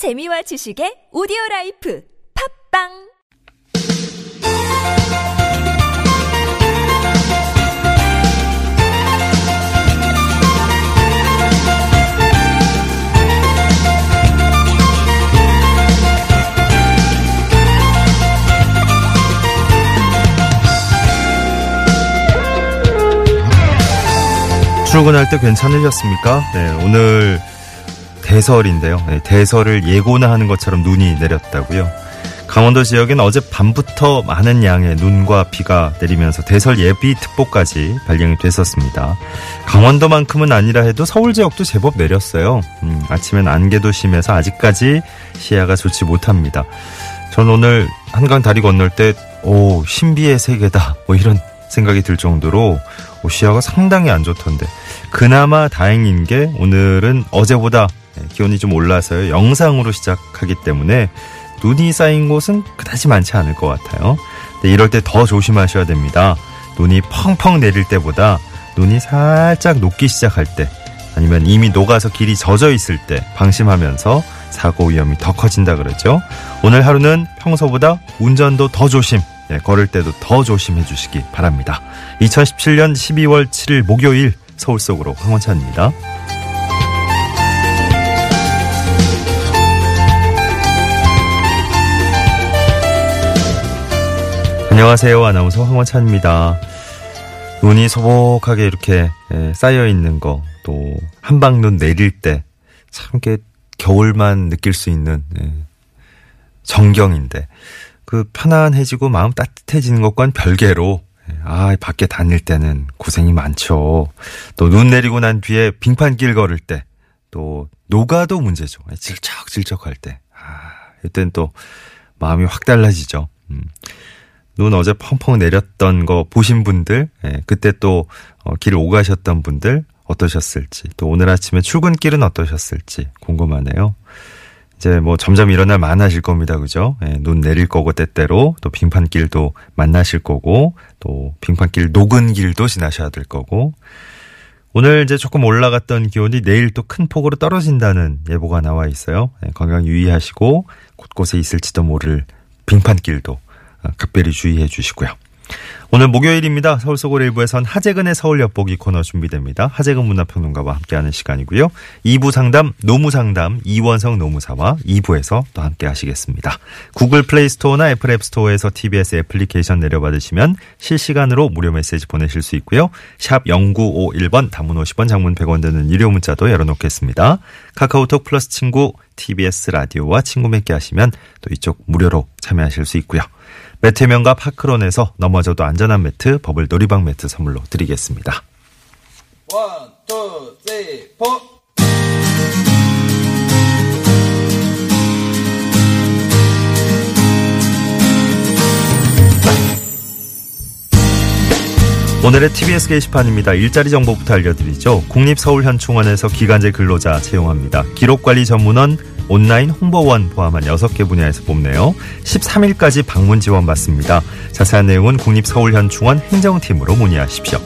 재미와 지식의 오디오 라이프 팝빵 출근할 때 괜찮으셨습니까? 네, 오늘 대설인데요. 네, 대설을 예고나 하는 것처럼 눈이 내렸다고요. 강원도 지역엔 어제 밤부터 많은 양의 눈과 비가 내리면서 대설 예비 특보까지 발령이 됐었습니다. 강원도만큼은 아니라 해도 서울 지역도 제법 내렸어요. 음, 아침엔 안개도 심해서 아직까지 시야가 좋지 못합니다. 전 오늘 한강 다리 건널 때, 오, 신비의 세계다. 뭐 이런 생각이 들 정도로 시야가 상당히 안 좋던데. 그나마 다행인 게 오늘은 어제보다 기온이 좀 올라서요. 영상으로 시작하기 때문에 눈이 쌓인 곳은 그다지 많지 않을 것 같아요. 근데 이럴 때 더 조심하셔야 됩니다. 눈이 펑펑 내릴 때보다 눈이 살짝 녹기 시작할 때 아니면 이미 녹아서 길이 젖어 있을 때 방심하면서 사고 위험이 더 커진다 그러죠. 오늘 하루는 평소보다 운전도 더 조심, 네, 걸을 때도 더 조심해 주시기 바랍니다. 2017년 12월 7일 목요일 서울 속으로 황원찬입니다. 안녕하세요. 아나운서 황원찬입니다. 눈이 소복하게 이렇게 예, 쌓여 있는 거, 또 한방눈 내릴 때참게 겨울만 느낄 수 있는 예, 정경인데 그 편안해지고 마음 따뜻해지는 것과는 별개로 예, 아 밖에 다닐 때는 고생이 많죠. 또 눈 내리고 난 뒤에 빙판길 걸을 때또 녹아도 문제죠. 질척질척할 때. 아 이땐 또 마음이 확 달라지죠. 음. 눈 어제 펑펑 내렸던 거 보신 분들, 예, 그때 또 어, 길 오가셨던 분들 어떠셨을지, 또 오늘 아침에 출근길은 어떠셨을지 궁금하네요. 이제 뭐 점점 이런 날 많아질 겁니다. 그죠? 예, 눈 내릴 거고 때때로 또 빙판길도 만나실 거고 또 빙판길 녹은 길도 지나셔야 될 거고 오늘 이제 조금 올라갔던 기온이 내일 또 큰 폭으로 떨어진다는 예보가 나와 있어요. 예, 건강 유의하시고 곳곳에 있을지도 모를 빙판길도 각별히 주의해 주시고요. 오늘 목요일입니다. 서울 속을 일부에선 하재근의 서울 엿보기 코너 준비됩니다. 하재근 문화평론가와 함께하는 시간이고요. 2부 상담 노무 상담 이원성 노무사와 2부에서 또 함께 하시겠습니다. 구글 플레이 스토어나 애플 앱 스토어에서 TBS 애플리케이션 내려받으시면 실시간으로 무료 메시지 보내실 수 있고요. 샵 0951번 단문 50원 장문 100원 드는 유료 문자도 열어놓겠습니다. 카카오톡 플러스 친구 TBS 라디오와 친구 맺게 하시면 또 이쪽 무료로 참여하실 수 있고요. 매트면과 파크론에서 넘어져도 안전한 매트, 버블 놀이방 매트 선물로 드리겠습니다. One, two, three, four. 오늘의 TBS 게시판입니다. 일자리 정보부터 알려드리죠. 국립서울현충원에서 기간제 근로자 채용합니다. 기록관리 전문원, 온라인 홍보원 포함한 6개 분야에서 뽑네요. 13일까지 방문 지원 받습니다. 자세한 내용은 국립서울현충원 행정팀으로 문의하십시오.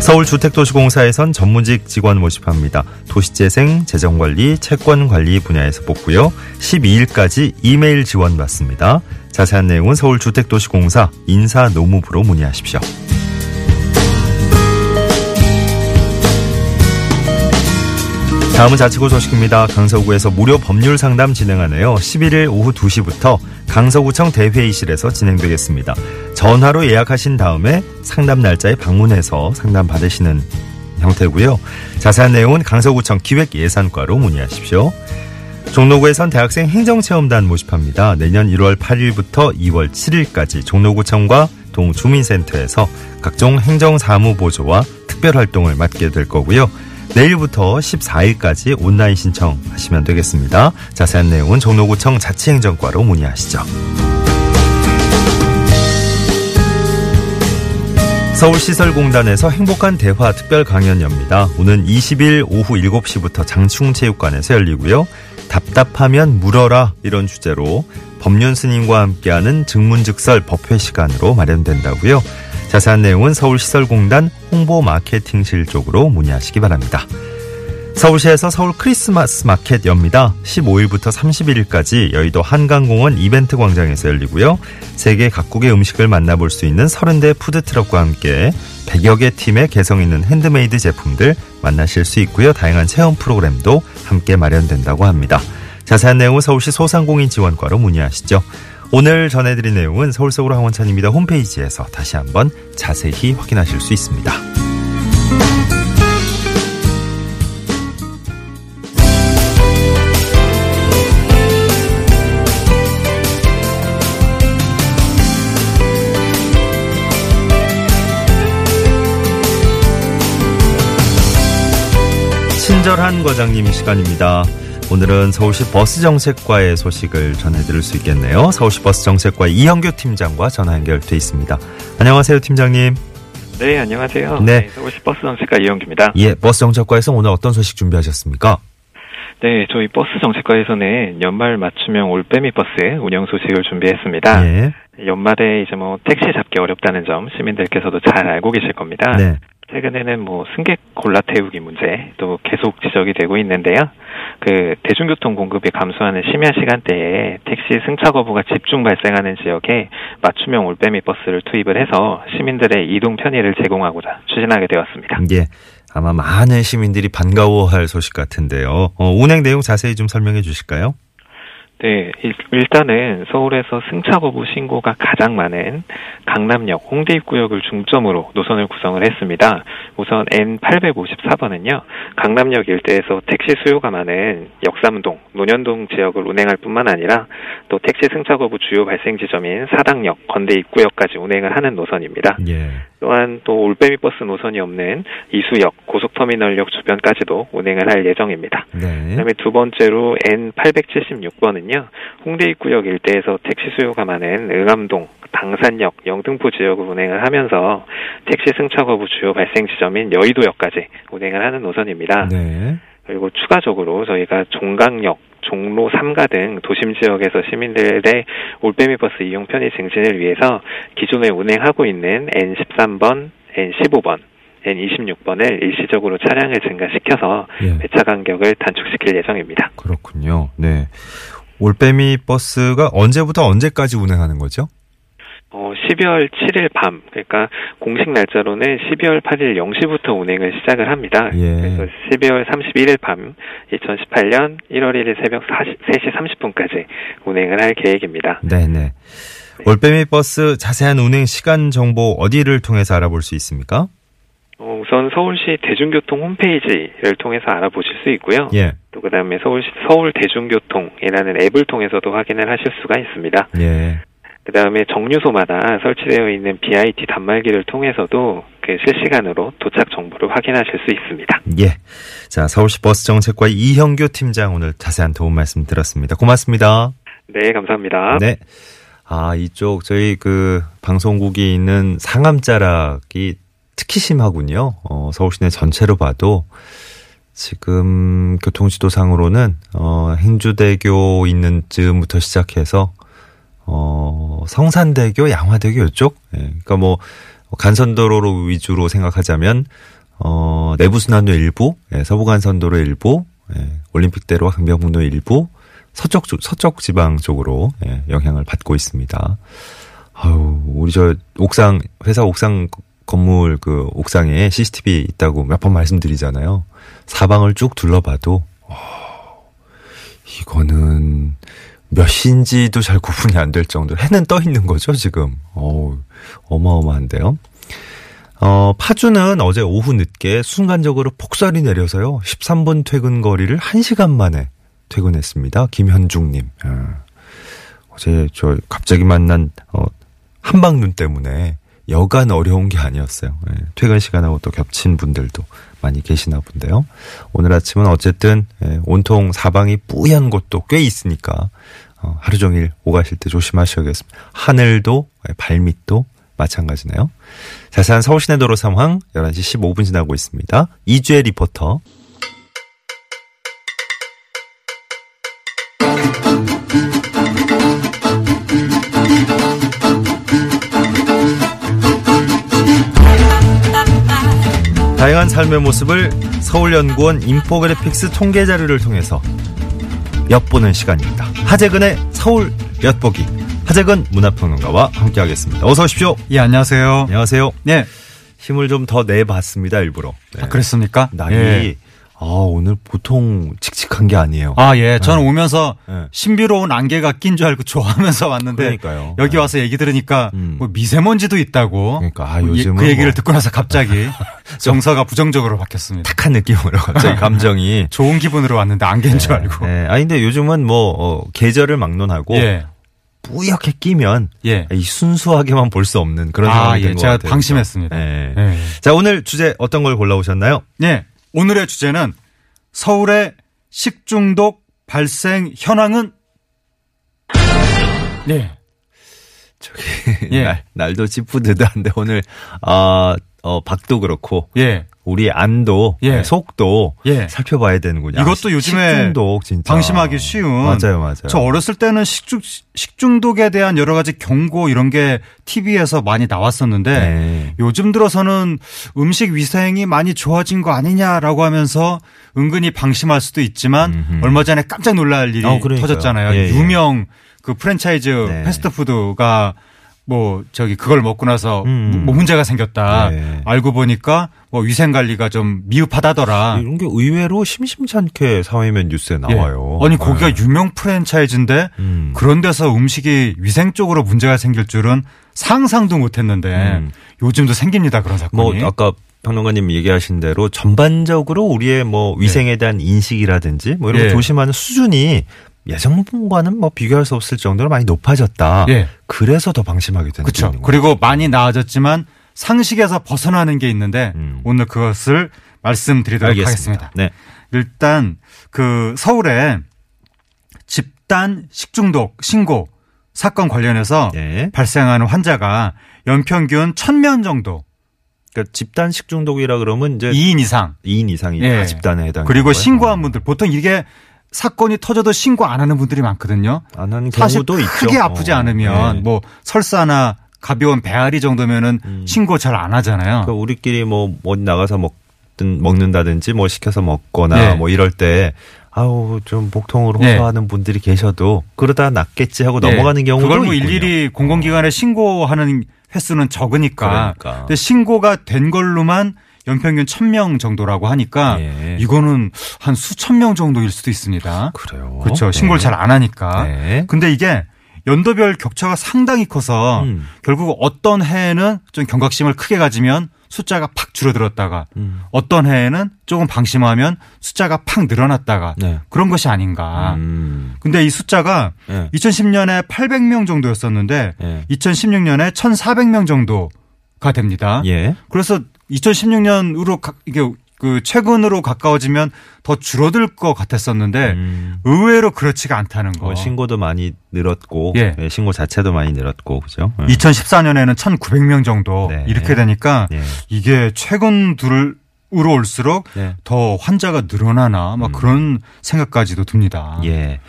서울주택도시공사에선 전문직 직원 모집합니다. 도시재생, 재정관리, 채권관리 분야에서 뽑고요. 12일까지 이메일 지원 받습니다. 자세한 내용은 서울주택도시공사 인사노무부로 문의하십시오. 다음은 자치구 소식입니다. 강서구에서 무료 법률 상담 진행하네요. 11일 오후 2시부터 강서구청 대회의실에서 진행되겠습니다. 전화로 예약하신 다음에 상담 날짜에 방문해서 상담 받으시는 형태고요. 자세한 내용은 강서구청 기획예산과로 문의하십시오. 종로구에선 대학생 행정체험단 모집합니다. 내년 1월 8일부터 2월 7일까지 종로구청과 동주민센터에서 각종 행정사무 보조와 특별활동을 맡게 될 거고요. 내일부터 14일까지 온라인 신청하시면 되겠습니다. 자세한 내용은 종로구청 자치행정과로 문의하시죠. 서울시설공단에서 행복한 대화 특별 강연 엽니다. 오는 20일 오후 7시부터 장충체육관에서 열리고요. 답답하면 물어라 이런 주제로 법륜 스님과 함께하는 증문즉설 법회 시간으로 마련된다고요. 자세한 내용은 서울시설공단 홍보 마케팅실 쪽으로 문의하시기 바랍니다. 서울시에서 서울 크리스마스 마켓 엽니다. 15일부터 31일까지 여의도 한강공원 이벤트 광장에서 열리고요. 세계 각국의 음식을 만나볼 수 있는 30대 푸드트럭과 함께 100여 개 팀의 개성 있는 핸드메이드 제품들 만나실 수 있고요. 다양한 체험 프로그램도 함께 마련된다고 합니다. 자세한 내용은 서울시 소상공인 지원과로 문의하시죠. 오늘 전해드린 내용은 서울 속으로 황원찬입니다. 홈페이지에서 다시 한번 자세히 확인하실 수 있습니다. 친절한 과장님 시간입니다. 오늘은 서울시 버스 정책과의 소식을 전해드릴 수 있겠네요. 서울시 버스 정책과 이형규 팀장과 전화 연결돼 있습니다. 안녕하세요, 팀장님. 네, 안녕하세요. 네. 네, 서울시 버스 정책과 이형규입니다. 예, 버스 정책과에서 오늘 어떤 소식 준비하셨습니까? 네, 저희 버스 정책과에서는 연말 맞춤형 올빼미 버스 운영 소식을 준비했습니다. 예. 연말에 이제 뭐 택시 잡기 어렵다는 점 시민들께서도 잘 알고 계실 겁니다. 네. 최근에는 뭐 승객 골라 태우기 문제 또 계속 지적이 되고 있는데요. 그 대중교통 공급이 감소하는 심야 시간대에 택시 승차 거부가 집중 발생하는 지역에 맞춤형 올빼미 버스를 투입을 해서 시민들의 이동 편의를 제공하고자 추진하게 되었습니다. 예. 아마 많은 시민들이 반가워할 소식 같은데요. 어, 운행 내용 자세히 좀 설명해 주실까요? 네, 일- 일단은 서울에서 승차 거부 신고가 가장 많은 강남역 홍대 입구역을 중점으로 노선을 구성을 했습니다. 우선 N854번은요, 강남역 일대에서 택시 수요가 많은 역삼동, 논현동 지역을 운행할 뿐만 아니라 또 택시 승차 거부 주요 발생 지점인 사당역, 건대 입구역까지 운행을 하는 노선입니다. 예. 또한 또 올빼미 버스 노선이 없는 이수역, 고속터미널역 주변까지도 운행을 할 예정입니다. 네. 그다음에 두 번째로 N876번은요. 홍대 입구역 일대에서 택시 수요가 많은 응암동, 당산역, 영등포 지역을 운행을 하면서 택시 승차 거부 주요 발생 지점인 여의도역까지 운행을 하는 노선입니다. 네. 그리고 추가적으로 저희가 종강역, 종로 3가 등 도심 지역에서 시민들의 올빼미 버스 이용 편의 증진을 위해서 기존에 운행하고 있는 N13번, N15번, N26번을 일시적으로 차량을 증가시켜서 예. 배차 간격을 단축시킬 예정입니다. 그렇군요. 네. 올빼미 버스가 언제부터 언제까지 운행하는 거죠? 어, 12월 7일 밤, 그러니까 공식 날짜로는 12월 8일 0시부터 운행을 시작을 합니다. 예. 그래서 12월 31일 밤, 2018년 1월 1일 새벽 4시, 3시 30분까지 운행을 할 계획입니다. 네네. 올빼미 버스 자세한 운행 시간 정보 어디를 통해서 알아볼 수 있습니까? 어, 우선 서울시 대중교통 홈페이지를 통해서 알아보실 수 있고요. 예. 또 그다음에 서울시 서울 대중교통이라는 앱을 통해서도 확인을 하실 수가 있습니다. 예. 그 다음에 정류소마다 설치되어 있는 BIT 단말기를 통해서도 그 실시간으로 도착 정보를 확인하실 수 있습니다. 예. 자, 서울시 버스 정책과 이형규 팀장 오늘 자세한 도움 말씀 들었습니다. 고맙습니다. 네, 감사합니다. 네. 아, 이쪽 저희 그 방송국이 있는 상암자락이 특히 심하군요. 어, 서울 시내 전체로 봐도 지금 교통지도상으로는 어, 행주대교 있는 즈음부터 시작해서 어, 성산대교, 양화대교 이쪽. 예. 그러니까 뭐 간선도로 위주로 생각하자면 어, 내부순환로 일부, 예, 서부간선도로 일부, 예, 올림픽대로와 강변북로 일부, 서쪽 쪽- 서쪽 지방 쪽으로 예, 영향을 받고 있습니다. 아유, 우리 저 옥상 회사 옥상 건물 그 옥상에 CCTV 있다고 몇 번 말씀드리잖아요. 사방을 쭉 둘러봐도 와, 이거는 몇 시인지도 잘 구분이 안 될 정도로 해는 떠 있는 거죠 지금. 어우, 어마어마한데요. 어, 파주는 어제 오후 늦게 순간적으로 폭설이 내려서요. 13분 퇴근 거리를 1시간 만에 퇴근했습니다. 김현중님. 아, 어제 저 갑자기 만난 어, 한방눈 때문에 여간 어려운 게 아니었어요. 예, 퇴근 시간하고 또 겹친 분들도 많이 계시나 본데요. 오늘 아침은 어쨌든 예, 온통 사방이 뿌연 곳도 꽤 있으니까 어, 하루 종일 오가실 때 조심하셔야겠습니다. 하늘도 예, 발밑도 마찬가지네요. 자세한 서울시내 도로 상황 11시 15분 지나고 있습니다. 이주혜 리포터. 삶의 모습을 서울연구원 인포그래픽스 통계 자료를 통해서 엿보는 시간입니다. 하재근의 서울 엿보기. 하재근 문화평론가와 함께하겠습니다. 어서 오십시오. 예, 안녕하세요. 안녕하세요. 네. 힘을 좀 더 내봤습니다, 일부러. 네. 아, 그랬습니까? 날이 예. 아, 오늘 보통 칙칙한 게 아니에요. 아, 예. 저는 오면서 네. 신비로운 안개가 낀 줄 알고 좋아하면서 왔는데 그러니까요. 여기 네. 와서 얘기 들으니까 음. 뭐 미세먼지도 있다고. 그러니까, 아, 예, 요즘은 그 얘기를 뭐- 듣고 나서 갑자기 정서가 부정적으로 바뀌었습니다. 탁한 느낌으로 갑자기 감정이. 좋은 기분으로 왔는데 안개인 줄 알고. 네. 아니, 근데 요즘은 뭐, 어, 계절을 막론하고. 예. 뿌옇게 끼면. 예. 이 순수하게만 볼 수 없는 그런 아, 상황이 예. 된것 제가 같아요. 방심했습니다. 네. 예. 자, 오늘 주제 어떤 걸 골라오셨나요? 네. 오늘의 주제는 서울의 식중독 발생 현황은 네. 저기, 예. 날, 날도 찌푸드드한데 오늘, 아, 어, 박도 그렇고. 예. 우리 안도, 예. 네, 속도 예. 살펴봐야 되는군요. 이것도 아, 요즘에 식중독 진짜 방심하기 쉬운 맞아요, 맞아요. 저 어렸을 때는 식중, 식중독에 대한 여러 가지 경고 이런 게 TV에서 많이 나왔었는데 네. 요즘 들어서는 음식 위생이 많이 좋아진 거 아니냐라고 하면서 은근히 방심할 수도 있지만 음흠. 얼마 전에 깜짝 놀랄 일이 어. 터졌잖아요. 예, 예. 유명 그 프랜차이즈 네. 패스트푸드가 뭐 저기 그걸 먹고 나서 음. 뭐 문제가 생겼다. 네. 알고 보니까 뭐 위생 관리가 좀 미흡하다더라. 이런 게 의외로 심심찮게 사회면 뉴스에 나와요. 예. 아니 거기가 네. 유명 프랜차이즈인데 음. 그런 데서 음식이 위생적으로 문제가 생길 줄은 상상도 못했는데 음. 요즘도 생깁니다 그런 사건이. 뭐 아까 평론가님 얘기하신 대로 전반적으로 우리의 뭐 위생에 대한 인식이라든지 뭐 이런 거 예. 조심하는 수준이 예전과는 뭐 비교할 수 없을 정도로 많이 높아졌다. 예. 그래서 더 방심하게 되는 그렇죠. 거예요. 그리고 많이 나아졌지만 상식에서 벗어나는 게 있는데 음. 오늘 그것을 말씀드리도록 하겠습니다. 네. 일단 그 서울에 집단 식중독 신고 사건 관련해서 네. 발생하는 환자가 연평균 1000명 정도 그러니까 집단 식중독이라 그러면 이제 2인 이상 2인 이상이 예. 다 집단에 해당. 그리고 신고한 분들 보통 이게 사건이 터져도 신고 안 하는 분들이 많거든요. 안 하는 사실 경우도 크게 있죠. 아프지 어, 않으면 네. 뭐 설사나 가벼운 배앓이 정도면은 음. 신고 잘 안 하잖아요. 그러니까 우리끼리 뭐 어디 나가서 먹든 먹는다든지 뭐 시켜서 먹거나 네. 뭐 이럴 때 아우 좀 복통으로 네. 호소하는 분들이 계셔도 그러다 낫겠지 하고 네. 넘어가는 경우도 그걸 뭐 있군요. 일일이 공공기관에 신고하는 횟수는 적으니까. 그러니까. 근데 신고가 된 걸로만 연평균 1000명 정도라고 하니까 예. 이거는 한 수천 명 정도일 수도 있습니다. 그래요. 그렇죠. 네. 신고를 잘안 하니까. 네. 근데 이게 연도별 격차가 상당히 커서 음. 결국 어떤 해에는 좀 경각심을 크게 가지면 숫자가 팍 줄어들었다가 음. 어떤 해에는 조금 방심하면 숫자가 팍 늘어났다가 네. 그런 것이 아닌가. 음. 근데 이 숫자가 네. 2010년에 800명 정도였었는데 예. 2016년에 1,400명 정도가 됩니다. 예. 그래서 2016년으로 이게 그 최근으로 가까워지면 더 줄어들 것 같았었는데 음. 의외로 그렇지가 않다는 거. 뭐 신고도 많이 늘었고 예. 예, 신고 자체도 많이 늘었고 그죠? 예. 2014년에는 1,900명 정도 네. 이렇게 되니까 예. 이게 최근 들으로 올수록 네. 더 환자가 늘어나나 막 그런 생각까지도 듭니다. 음. 예.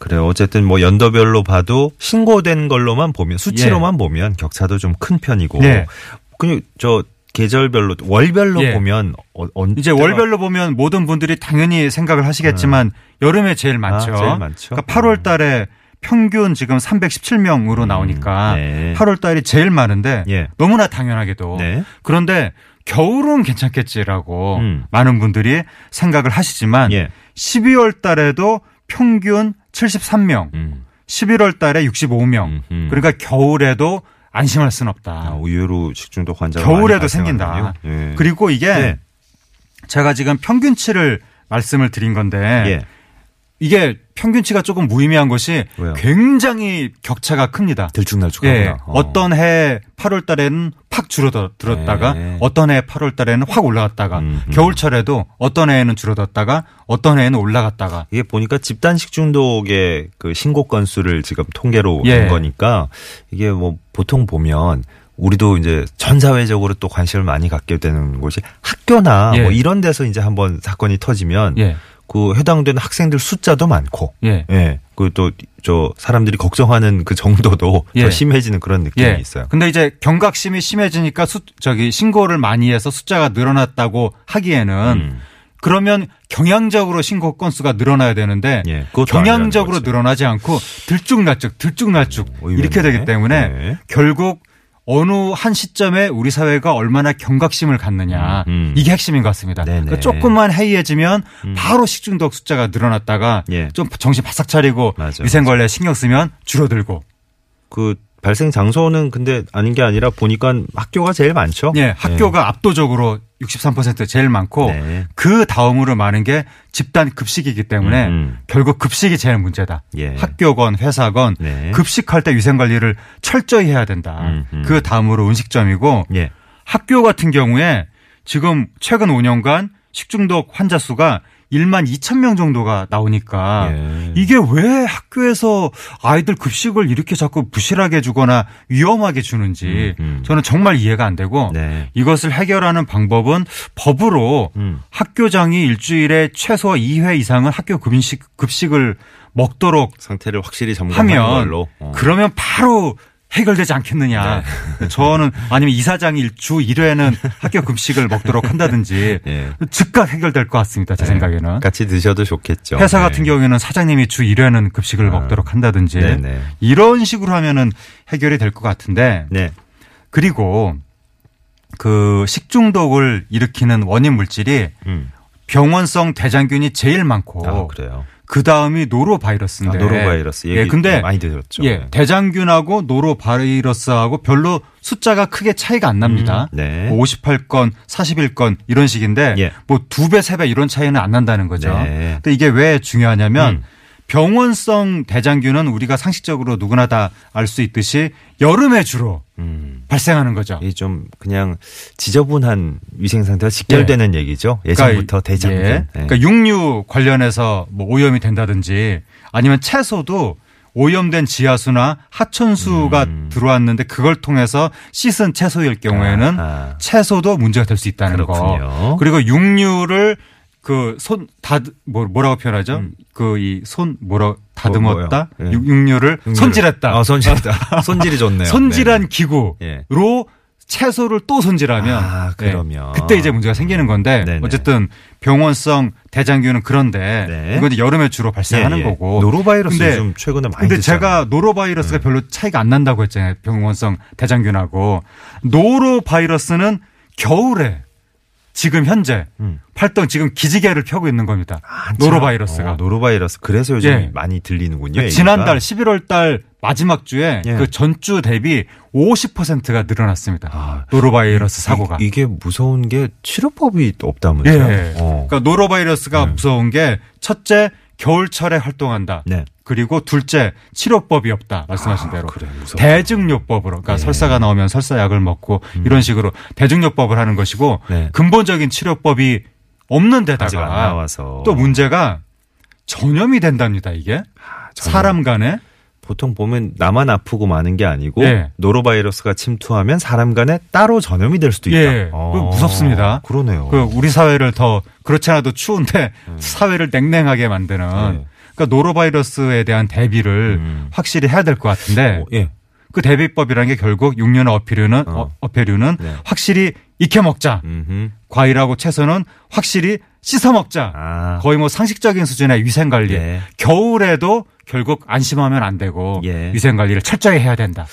그래요. 어쨌든 뭐 연도별로 봐도 신고된 걸로만 보면 수치로만 보면 격차도 좀 큰 편이고. 네. 그저 계절별로 월별로 예. 보면 어, 언 이제 월별로 보면 모든 분들이 당연히 생각을 하시겠지만 여름에 제일 많죠. 음. 아, 제일 많죠. 그러니까 8월 달에 평균 지금 317명으로 나오니까 네. 8월 달이 제일 많은데 예. 너무나 당연하게도 네. 그런데 겨울은 괜찮겠지라고 음. 많은 분들이 생각을 하시지만 예. 12월 달에도 평균 73명, 음. 11월 달에 65명. 음흠. 그러니까 겨울에도 안심할 수는 없다. 아, 의외로 식중독 환자가 겨울에도 생긴다. 예. 그리고 이게 네. 제가 지금 평균치를 말씀을 드린 건데 예. 이게 평균치가 조금 무의미한 것이 왜요? 굉장히 격차가 큽니다. 들쭉날쭉하구나. 예. 어 떤 해 8월 달에는 팍 줄어들었다가 네. 어떤 해 8월 달에는 확 올라갔다가 음, 음. 겨울철에도 어떤 해에는 줄어들었다가 어떤 해에는 올라갔다가 이게 보니까 집단 식 중독의 그 신고 건수를 지금 통계로 예. 낸 거니까 이게 뭐 보통 보면 우리도 이제 전 사회적으로 또 관심을 많이 갖게 되는 곳이 학교나 예. 뭐 이런 데서 이제 한번 사건이 터지면 예. 그 해당되는 학생들 숫자도 많고 예. 예. 그또 저 사람들이 걱정하는 그 정도도 예. 더 심해지는 그런 느낌이 예. 있어요. 근데 이제 경각심이 심해지니까 수, 저기 신고를 많이 해서 숫자가 늘어났다고 하기에는 음. 그러면 경향적으로 신고 건수가 늘어나야 되는데 예, 경향적으로. 늘어나지 않고 들쭉날쭉 들쭉날쭉 음. 이렇게 되기 때문에 네. 결국 어느 한 시점에 우리 사회가 얼마나 경각심을 갖느냐 음, 음. 이게 핵심인 것 같습니다. 그러니까 조금만 해이해지면 음. 바로 식중독 숫자가 늘어났다가 예. 좀 정신 바싹 차리고 맞아, 위생관리에 신경 쓰면 줄어들고 그 발생 장소는 근데 아닌 게 아니라 보니까 학교가 제일 많죠. 예, 학교가 압도적으로 63% 제일 많고 네. 그 다음으로 많은 게 집단 급식이기 때문에 음, 음. 결국 급식이 제일 문제다. 예. 학교건 회사건 네. 급식할 때 위생 관리를 철저히 해야 된다. 음, 음. 그 다음으로 음식점이고 예. 학교 같은 경우에 지금 최근 5년간 식중독 환자 수가 1만 2천 명 정도가 나오니까 예. 이게 왜 학교에서 아이들 급식을 이렇게 자꾸 부실하게 주거나 위험하게 주는지 음, 음. 저는 정말 이해가 안 되고 네. 이것을 해결하는 방법은 법으로 음. 학교장이 일주일에 최소 2회 이상은 학교 급식, 급식을 먹도록 상태를 확실히 점검하는 하면 걸로. 어. 그러면 바로 해결되지 않겠느냐. 저는 아니면 이사장이 주 1회는 학교 급식을 먹도록 한다든지 예. 즉각 해결될 것 같습니다. 제 생각에는. 같이 드셔도 좋겠죠. 회사 네. 같은 경우에는 사장님이 주 1회는 급식을 아. 먹도록 한다든지 네네. 이런 식으로 하면은 해결이 될 것 같은데 네. 그리고 그 식중독을 일으키는 원인 물질이 음. 병원성 대장균이 제일 많고 아, 그래요. 그 다음이 아, 노로바이러스인데 노로바이러스 얘기 예, 근데 많이 들었죠. 예, 대장균하고 노로바이러스하고 별로 숫자가 크게 차이가 안 납니다. 음, 네. 뭐 58건, 41건 이런 식인데 예. 뭐두 배, 세 배 이런 차이는 안 난다는 거죠. 네. 근데 이게 왜 중요하냐면 음. 병원성 대장균은 우리가 상식적으로 누구나 다 알 수 있듯이 여름에 주로 음. 발생하는 거죠. 이좀 그냥 지저분한 위생 상태가 직결되는 얘기죠. 예전부터 대장균. 예. 예. 그러니까 육류 관련해서 뭐 오염이 된다든지 아니면 채소도 오염된 지하수나 하천수가 음. 들어왔는데 그걸 통해서 씻은 채소일 경우에는 아하. 채소도 문제가 될 수 있다는 그렇군요. 거. 그리고 육류를 그 손 다 뭐, 뭐라고 표현하죠? 음. 그이 손 뭐라 뭐, 다듬었다. 뭐요? 예. 육- 육류를. 손질했다. 아, 손질했다. 손질이 좋네요. 손질한 네. 기구로 예. 채소를 또 손질하면 아, 네, 그러면. 그때 이제 문제가 생기는 건데 네네. 어쨌든 병원성 대장균은 그런데 네. 이건 이제 여름에 주로 발생하는 예, 예. 거고 노로바이러스 근데- 요즘 최근에 많이 근데 듣잖아요. 제가 노로바이러스가 별로 차이가 안 난다고 했잖아요. 병원성 대장균하고 노로바이러스는 겨울에 지금 현재 음. 활동 지금 기지개를 펴고 있는 겁니다. 한참. 노로바이러스가. 어, 노로바이러스. 그래서 요즘 예. 많이 들리는군요. 그러니까. 지난달 11월 달 마지막 주에 예. 그 전주 대비 50%가 늘어났습니다. 아, 노로바이러스 사고가. 이, 게 무서운 게 치료법이 없다면서요. 예. 어. 그러니까 노로바이러스가 네. 무서운 게 첫째 겨울철에 활동한다. 네. 그리고 둘째 치료법이 없다. 말씀하신 아, 대로. 그래, 무섭다. 대증요법으로 그러니까 예. 음. 설사가 나오면 설사약을 먹고 이런 식으로 대증요법을 하는 것이고 네. 근본적인 치료법이 없는 데다가 또 문제가 전염이 된답니다. 이게 아, 전염. 사람 간에 보통 보면 나만 아프고 마는 게 아니고 예. 노로바이러스가 침투하면 사람 간에 따로 전염이 될 수도 있다. 예. 어, 그거 무섭습니다. 그러네요. 그 우리 사회를 더 그렇지 않아도 추운데 사회를 냉랭하게 만드는 네. 그러니까 노로바이러스에 대한 대비를 음. 확실히 해야 될 것 같은데 어, 예. 그 대비법이라는 게 결국 육류나 어패류는 어. 어. 어패류는 네. 확실히 익혀 먹자. 음흠. 과일하고 채소는 확실히 씻어 먹자. 아. 거의 뭐 상식적인 수준의 위생 관리. 예. 겨울에도 결국 안심하면 안 되고 예. 위생 관리를 철저히 해야 된다.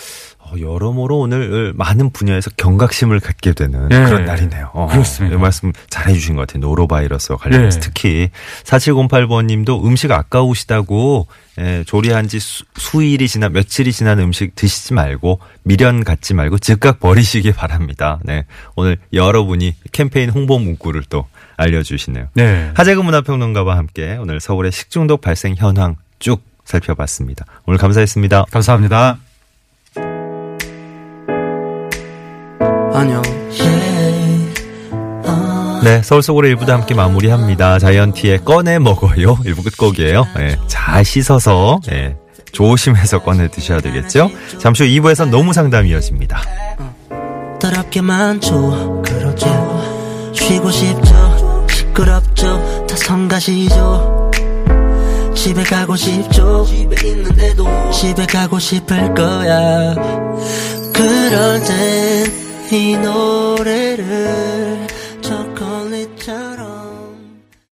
어, 여러모로 오늘 많은 분야에서 경각심을 갖게 되는 예. 그런 날이네요. 어, 그렇습니다. 이 말씀 잘 해주신 것 같아요. 노로바이러스와 관련해서 예. 특히 4708번 님도 음식 아까우시다고 예, 조리한 지 수, 수일이 지나 며칠이 지난 음식 드시지 말고 미련 갖지 말고 즉각 버리시기 바랍니다. 네. 오늘 여러분이 캠페인 홍보 문구를 또 알려주시네요. 네. 하재근 문화평론가와 함께 오늘 서울의 식중독 발생 현황 쭉 살펴봤습니다. 오늘 감사했습니다. 감사합니다. 안녕. 네, 서울 속으로 일부도 함께 마무리합니다. 자이언티의 꺼내 먹어요. 일부 끝곡이에요. 예, 잘 씻어서 예, 조심해서 꺼내 드셔야 되겠죠. 잠시 후 2부에서 너무 상담 이어집니다. 더럽게만 좋아 그러죠 쉬고 싶죠 시끄럽죠 다 4차선 가시죠 집에 가고 싶죠 집에 있는데도 집에 가고 싶을 거야 그럴 땐 이 노래를